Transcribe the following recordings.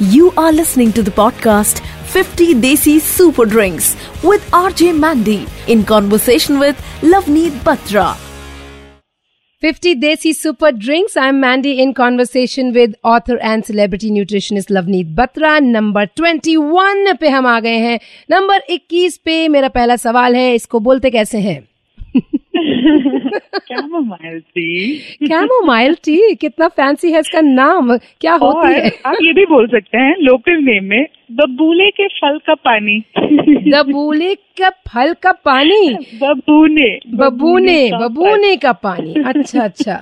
You are listening to the podcast 50 Desi Super Drinks with RJ Mandy in conversation with Lavneet Batra. 50 Desi Super Drinks. I'm Mandy in conversation with author and celebrity nutritionist Lavneet Batra. Number 21 पे हम आ गए हैं number 21 पे मेरा पहला सवाल है इसको बोलते कैसे हैं कैमोमाइल टी कैमोमाइल टी कितना फैंसी है इसका नाम। क्या होता है? आप ये भी बोल सकते हैं लोकल नेम में बबूले के फल का पानी। बबूले का फल का पानी? बबूने। बबूने बबूने का पानी। अच्छा अच्छा।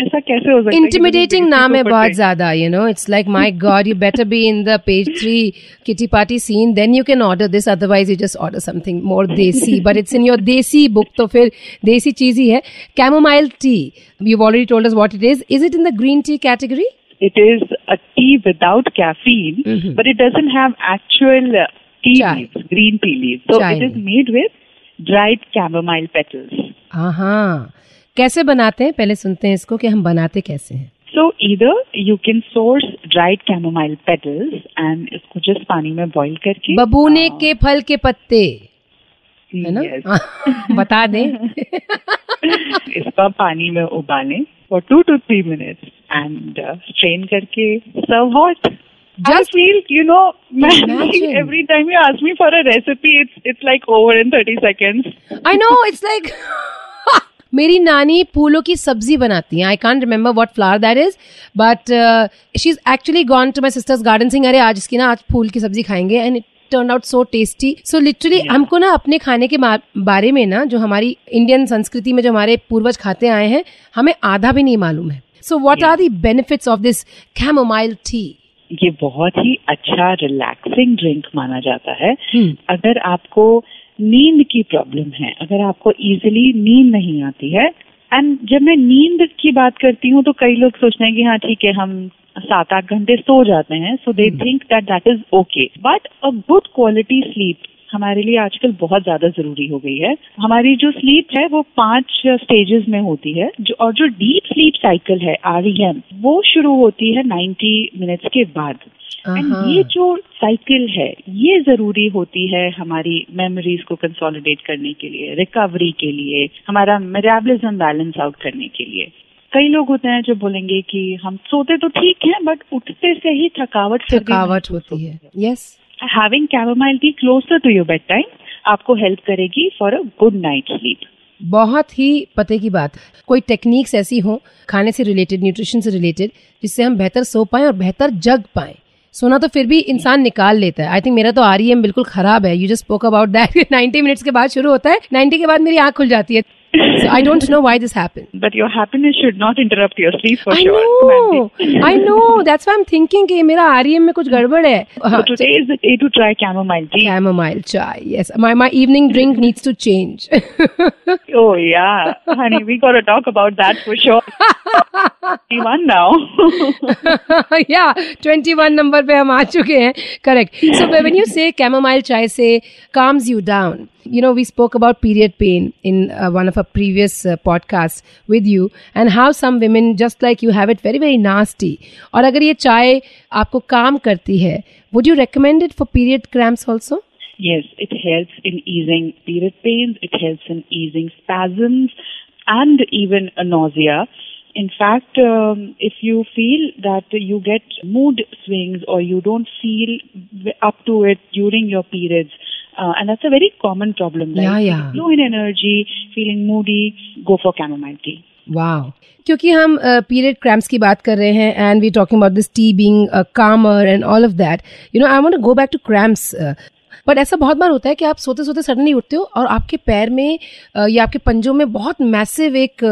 ऐसा कैसे हो सकता है? इंटिमिडेटिंग नाम है बहुत ज़्यादा you know it's like my god you better be in the page three kitty party scene then you can order this otherwise you just order something more desi but it's in your desi book तो फिर देसी चीज़ ही है chamomile tea you already told us what it is is it in the green tea category It is a tea without caffeine, Mhm. but it doesn't have actual uh, tea Chai. leaves, green tea leaves. So Chai it is made with dried chamomile petals. हाँ कैसे बनाते हैं? पहले सुनते हैं इसको की हम बनाते कैसे है। सो इधर you can source dried chamomile petals and इसको जस्ट पानी में बॉइल करके। बबूने uh, के फल के पत्ते। है ना? Yes. हाँ, बता दें। इसका पानी में उबाले for two to three minute and strain करके serve what just feel you know मैं every time you ask me for a recipe, it's it's like over in 30 seconds. I know, it's. मेरी नानी फूलों की सब्ज़ी बनाती हैं। I can't remember what flower that is but she is actually gone to my sister's garden सिंग अरे आज इसकी ना आज फूल की सब्ज़ी खाएँगे and turn out so tasty so literally हमको ना अपने खाने के बारे में ना जो हमारी इंडियन संस्कृति में जो हमारे पूर्वज खाते आए हैं हमें आधा भी नहीं मालूम है। So what are the benefits of this chamomile tea ये बहुत ही अच्छा रिलैक्सिंग ड्रिंक माना जाता है। हम्म। अगर आपको नींद की प्रॉब्लम है। अगर आपको इजिली नींद नहीं आती है एंड जब मैं नींद की बात करती हूँ तो कई लोग सोचते हैं कि हाँ ठीक है हम सात आठ घंटे सो जाते हैं so they think that that is okay but a good quality sleep हमारे लिए आजकल बहुत ज़्यादा ज़रूरी हो गई है। हमारी जो स्लीप है वो पाँच स्टेजेस में होती है। जो और जो डीप स्लीप साइकिल है आरईएम वो शुरू होती है 90 मिनट्स के बाद। एंड ये जो साइकिल है ये ज़रूरी होती है हमारी मेमोरीज को कंसोलिडेट करने के लिए रिकवरी के लिए हमारा मेराबलिज्म बैलेंस आउट करने के लिए। कई लोग होते हैं जो बोलेंगे कि हम सोते तो ठीक है बट उठते से ही थकावट थकावट होती है। Yes having chamomile tea closer to your bed time आपको हेल्प करेगी for a good night sleep बहुत ही पते की बात। कोई टेक्निक्स ऐसी हो, खाने से रिलेटेड न्यूट्रिशन से रिलेटेड जिससे हम बेहतर सो पाए और बेहतर जग पाए। सोना तो फिर भी इंसान निकाल लेता है। आई थिंक मेरा तो आर बिल्कुल खराब है। You just spoke about that 90 minutes के बाद शुरू होता है। 90 के बाद मेरी आँख खुल जाती है। I don't know why this happen but your happiness should not interrupt your sleep for I sure know I know that's why I am thinking कि मेरा आर में कुछ गड़बड़ है So today is the day to try chamomile tea. chamomile chai yes my my evening drink needs to change Oh yeah, honey, we got to talk about that for sure. One now. yeah 21 number पे हम आ चुके हैं correct so when you say chamomile चाय से calms you down you know we spoke about period pain in uh, one of our previous uh, podcasts with you and how some women just like you have it very very nasty और अगर ये चाय आपको काम करती है would you recommend it for period cramps also yes, it helps in easing period pains. It helps in easing spasms and even a nausea. In fact, um, if you feel that you get mood swings or you don't feel w- up to it during your periods, uh, and that's a very common problem, right? Yeah, yeah. Feeling Low in energy, feeling moody, go for chamomile tea. Wow क्योंकि हम period cramps की बात कर रहे हैं and we talking about this tea being calmer and all of that you know I want to go back to cramps but ऐसा बहुत बार होता है कि आप सोते सोते सडनली उठते हो और आपके पैर में या आपके पंजों में बहुत मैसिव एक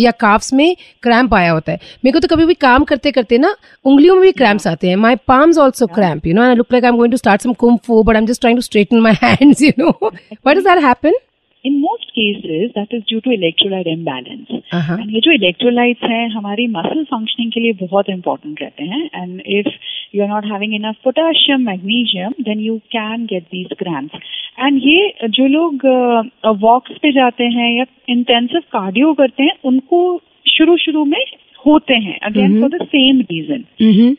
या काफ्स में क्रैम्प आया होता है। मेरे को तो कभी भी काम करते करते ना उंगलियों में भी क्रैम्प्स आते हैं। My palms also cramp you know I look like I am going to start some kung fu but I am just trying to straighten my hands you know what is that happen in most cases that is due to electrolyte imbalance and ये जो electrolytes हैं हमारी muscle functioning के लिए बहुत important रहते हैं. And if you are not having enough potassium magnesium then you can get these cramps and ये जो लोग uh, वॉक्स पे जाते हैं या इंटेंसिव कार्डियो करते हैं उनको शुरू शुरू में होते हैं। Again for the same reason.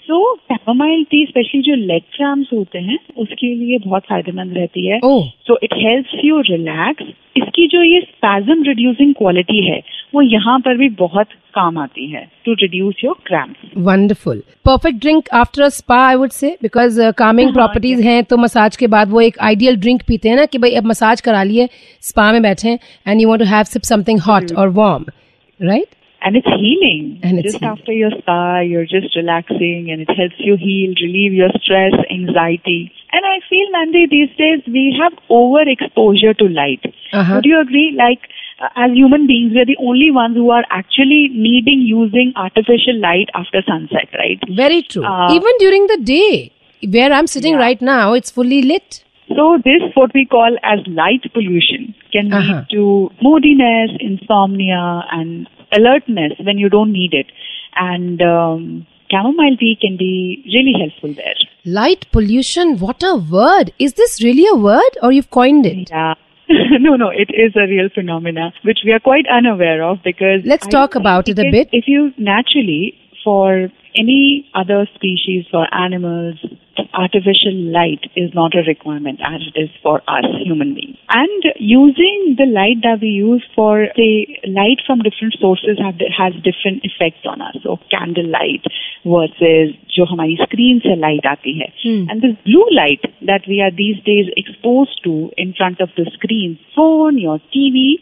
So chamomile tea specially जो लेग क्रैम्प्स होते हैं उसके लिए बहुत फ़ायदेमंद रहती है. So it helps you relax इसकी जो ये स्पैजम रिड्यूसिंग क्वालिटी है वो यहाँ पर भी बहुत काम आती है to reduce your cramps wonderful perfect drink after a spa I would say because calming properties हैं तो मसाज के बाद वो एक आइडियल ड्रिंक पीते हैं ना कि भाई अब मसाज करा लिए स्पा में बैठे and you want to have sip something hot और warm right and it's healing. And it's just healing. after your spa, you're just relaxing and it helps you heal, relieve your stress, anxiety. And I feel, Mandy, these days we have overexposure to light. Uh-huh. Would you agree? Like, uh, as human beings, we're the only ones who are actually needing using artificial light after sunset, right? Very true. Uh, Even during the day, where I'm sitting Yeah. right now, it's fully lit. So this, what we call as light pollution, can Uh-huh. lead to moodiness, insomnia, and alertness when you don't need it. And um, chamomile tea can be really helpful there. Light pollution, what a word. Is this really a word or you've coined it? Yeah. no, no, it is a real phenomena which we are quite unaware of because. Let's I talk about it a bit. If you naturally, for any other species or animals, artificial light is not a requirement as it is for us human beings. And using the light that we use for, say, light from different sources have, has different effects on us. So candle light versus जो हमारी screen से light आती है. And this blue light that we are these days exposed to in front of the screen, phone, your TV,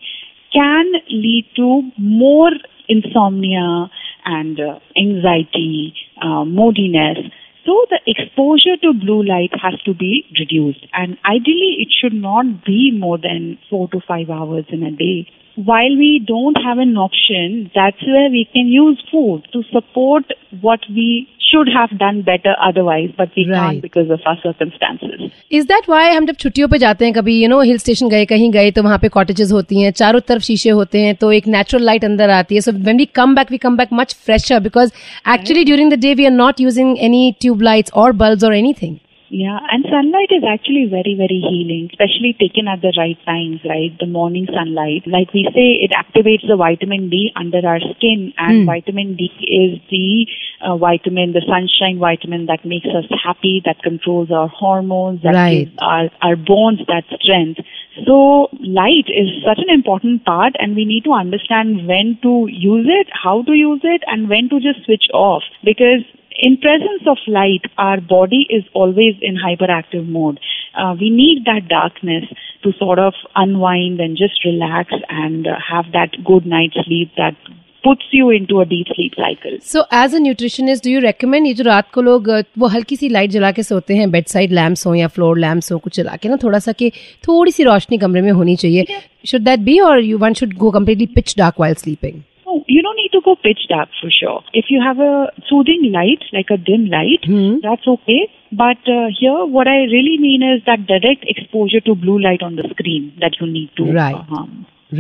can lead to more insomnia and uh, anxiety, uh, moodiness. So the exposure to blue light has to be reduced and ideally it should not be more than four to five hours in a day. While we don't have an option, that's where we can use food to support what we should have done better otherwise, but we Right. can't because of our circumstances. Is that why हम जब छुट्टियों पे जाते हैं कभी you know hill station गए कहीं गए तो वहां पे कॉटेजेस होती हैं चारों तरफ शीशे होते हैं तो एक नेचुरल लाइट अंदर आती है so when we come back we come back much fresher because actually during the day we are not using any tube lights और बल्ब्स और anything Yeah, and sunlight is actually very, very healing, especially taken at the right times, right? The morning sunlight. Like we say, it activates the vitamin D under our skin, and vitamin D is the uh, vitamin, the sunshine vitamin that makes us happy, that controls our hormones, that Right. gives our, our bones that strength. So light is such an important part and we need to understand when to use it, how to use it and when to just switch off because in presence of light, our body is always in hyperactive mode. Uh, we need that darkness to sort of unwind and just relax and uh, have that good night's sleep that puts you into a deep sleep cycle. So as a nutritionist do you recommend ये जो रात को लोग अ, वो हल्की सी light जला के सोते हैं बेड साइड लैम्प्स हो या फ्लोर लैम्प्स हो कुछ जला के ना थोड़ा सा कि थोड़ी सी रोशनी कमरे में होनी चाहिए शुड दैट बी और you one should go completely pitch dark while sleeping No, you don't need to go pitch dark for sure. If you have a soothing light, like a dim light, Hmm. that's okay. But uh, here, what I really mean is that direct exposure to blue light on the screen that you need to Right. um,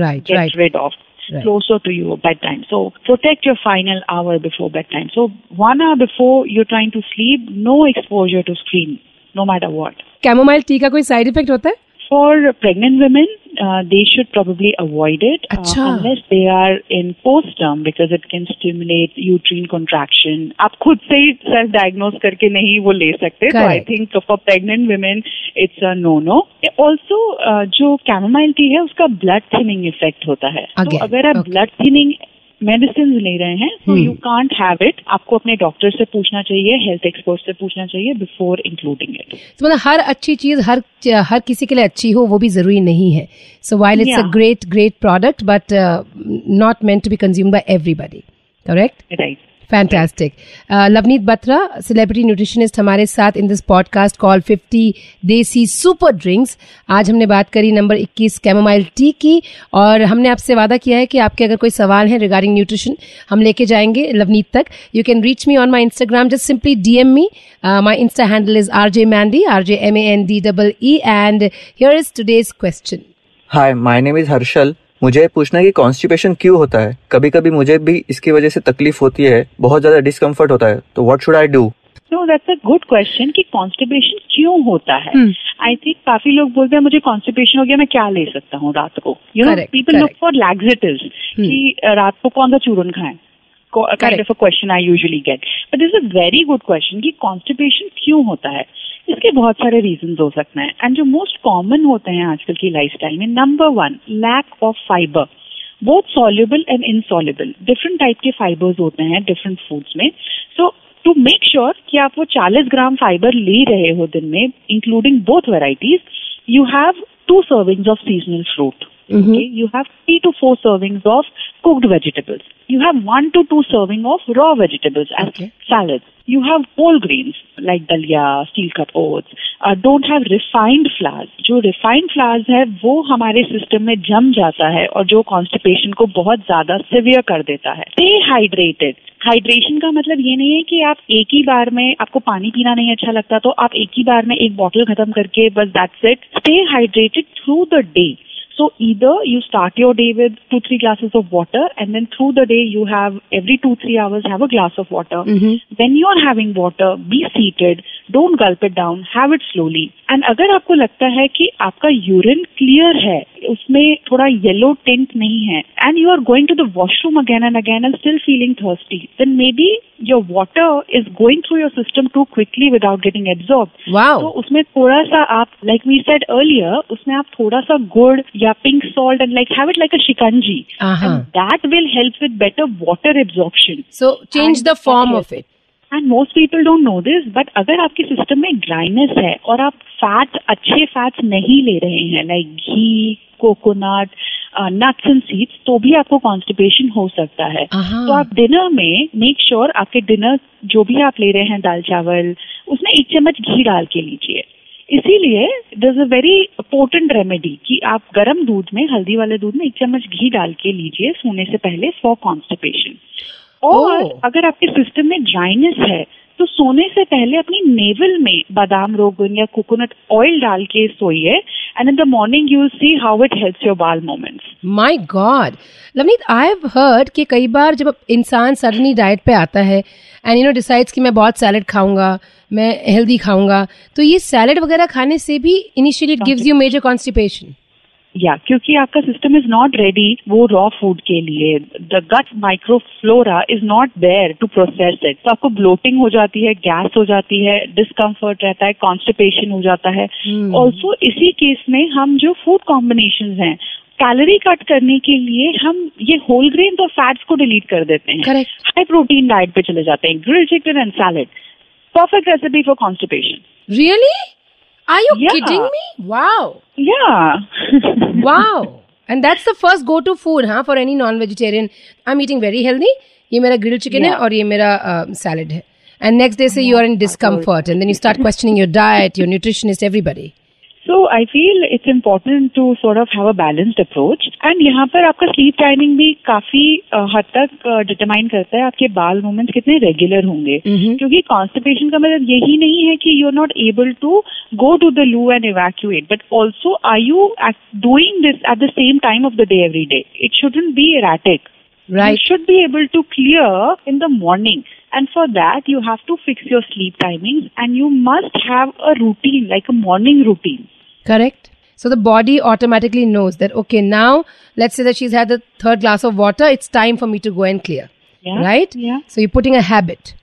right get right rid of Right. closer to your bedtime. So protect your final hour before bedtime. So one hour before you're trying to sleep, no exposure to screen, no matter what. Chamomile tea का कोई side effect होता है For pregnant women, uh, they should probably avoid it uh, अच्छा. unless they are in postpartum because it can stimulate uterine contraction. आप खुद से ही self diagnose करके नहीं वो ले सकते तो think for pregnant women it's a no no. Also uh, जो chamomile tea है उसका blood thinning effect होता है. तो अगर आप blood thinning मेडिसिन ले रहे हैं Hmm. You can't have it आपको अपने डॉक्टर से पूछना चाहिए हेल्थ एक्सपर्ट से पूछना चाहिए बिफोर इंक्लूडिंग इट तो मतलब हर अच्छी चीज़ हर हर किसी के लिए अच्छी हो वो भी ज़रूरी नहीं है। So while it's a great great product but not meant to be consume by everybody correct right fantastic Lovneet Batra celebrity nutritionist हमारे साथ in this podcast call 50 desi super drinks आज हमने बात करी नंबर 21 कैमोमाइल टी की और हमने आपसे वादा किया है कि आपके अगर कोई सवाल है रिगार्डिंग न्यूट्रिशन हम लेके जाएँगे लवनीत तक. You can reach me on my Instagram just simply DM me my insta handle is R J Mandy R J M A N D double E and here is today's question hi my name is Harshal मुझे पूछना है कि constipation क्यों होता है? कभी कभी मुझे भी इसकी वजह से तकलीफ़ होती है बहुत ज़्यादा डिस्कम्फर्ट होता है तो what should I do no that's a good question कि कॉन्स्टिपेशन क्यों होता है? Hmm. आई थिंक काफ़ी लोग बोलते हैं मुझे कॉन्स्टिपेशन हो गया मैं क्या ले सकता हूँ रात को? You know people look for laxatives कि रात को कौन सा चूरन खाएँ? Kind Correct. Of a question I usually get but this a very good question कि कॉन्स्टिपेशन क्यों होता है? इसके बहुत सारे रीजन हो सकते हैं. एंड जो मोस्ट कॉमन होते हैं आजकल की लाइफस्टाइल में number one lack of fibre both soluble and insoluble different type के फाइबर्स होते हैं डिफरेंट फूड्स में. सो टू मेक श्योर कि आप वो 40 ग्राम फाइबर ले रहे हो दिन में including both varieties you have two servings of seasonal fruit Okay, you have three to four servings of cooked vegetables. You have one to two serving of raw vegetables as Okay. salads. You have whole grains like dalia, steel cut oats. Uh, don't have refined flours. जो refined flours है वो हमारे system में जम जाता है और जो कॉन्स्टिपेशन को बहुत ज़्यादा सिवियर कर देता है स्टे हाइड्रेटेड हाइड्रेशन का मतलब ये नहीं है कि आप एक ही बार में आपको पानी पीना नहीं अच्छा लगता तो आप एक ही बार में एक बॉटल खत्म करके बस that's it stay hydrated through the day So either you start your day with two, three glasses of water and then through the day you have every two, three hours have a glass of water. When you are having water, be seated, don't gulp it down, have it slowly. And अगर आपको लगता है कि आपका urine clear है उसमें थोड़ा yellow tint नहीं है and you are going to the washroom again and again and still feeling thirsty then maybe your water is going through your system too quickly without getting absorb तो Wow. उसमें थोड़ा सा आप like we said earlier उसमें आप थोड़ा सा गुड़ या pink salt and like have it like a shikanji Uh-huh. That will help with better water So change And the form that of it. And most people don't know this but अगर आपके system में dryness है और आप fat अच्छे fats नहीं ले रहे हैं like ghee coconut nuts and seeds तो भी आपको कॉन्स्टिपेशन हो सकता है Uh-huh. तो आप डिनर में मेक श्योर आपके डिनर जो भी आप ले रहे हैं दाल चावल उसमें एक चम्मच घी डाल के लीजिए इसीलिए this is a very potent remedy कि आप गर्म दूध में हल्दी वाले दूध में एक चम्मच घी डाल के लीजिए सोने से पहले फॉर कॉन्स्टिपेशन और Oh. अगर आपके सिस्टम में ड्राइनेस है तो सोने से पहले अपनी नेवल में बादाम रोगन या कोकोनट ऑयल डाल के सोइए and in the morning you see how it helps your bowel movements My God. Lovneet I have heard कि कई बार जब इंसान सडनली डाइट पे आता है एंड यू नो डिसाइड्स कि मैं बहुत सैलड खाऊँगा मैं हेल्दी खाऊँगा तो ये सैलड वगैरह खाने से भी initially it gives you major constipation या क्योंकि आपका सिस्टम इज़ नॉट रेडी वो रॉ फ़ूड के लिए. The gut microflora is not there to process it तो आपको ब्लोटिंग हो जाती है गैस हो जाती है डिस्कम्फर्ट रहता है कॉन्स्टिपेशन हो जाता है. Also hmm. इसी केस में हम जो फ़ूड कॉम्बिनेशन हैं कैलोरी कट करने के लिए हम ये होल ग्रेन और फैट्स को डिलीट कर देते हैं. हाई प्रोटीन डाइट पे चले जाते हैं grill chicken and salad perfect recipe for constipation Really? Are you Yeah. kidding me? Wow. या wow. And that's the first go-to food, huh, for any non-vegetarian. I'm eating very healthy. ये मेरा grilled chicken है Yeah. और ये मेरा salad है. And next day say you are in discomfort and then you start questioning your diet, your nutritionist, everybody. So I feel it's important to sort of have a balanced approach and यहाँ पर आपका sleep timing भी काफी अ, हद तक determine करता है आपके बाल मूवमेंट्स कितने रेगुलर होंगे क्योंकि कॉन्स्टिपेशन का मतलब यही नहीं है कि you are not able to go to the loo and evacuate but also are you doing this at the same time of the day every day it shouldn't be erratic Right. You should be able to clear in the morning. And for that, you have to fix your sleep timings and you must have a routine, like a morning routine. Correct. So the body automatically knows that, okay, now let's say that she's had the third glass of water, it's time for me to go and clear. Yeah. Right? Yeah. So you're putting a habit.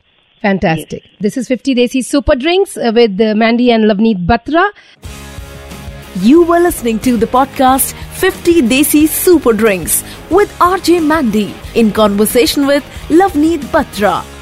Fantastic. This is 50 Desi Super Drinks uh, with uh, Mandy and Lavneet Batra. You were listening to the podcast 50 Desi Super Drinks with RJ Mandy in conversation with Lavneet Batra.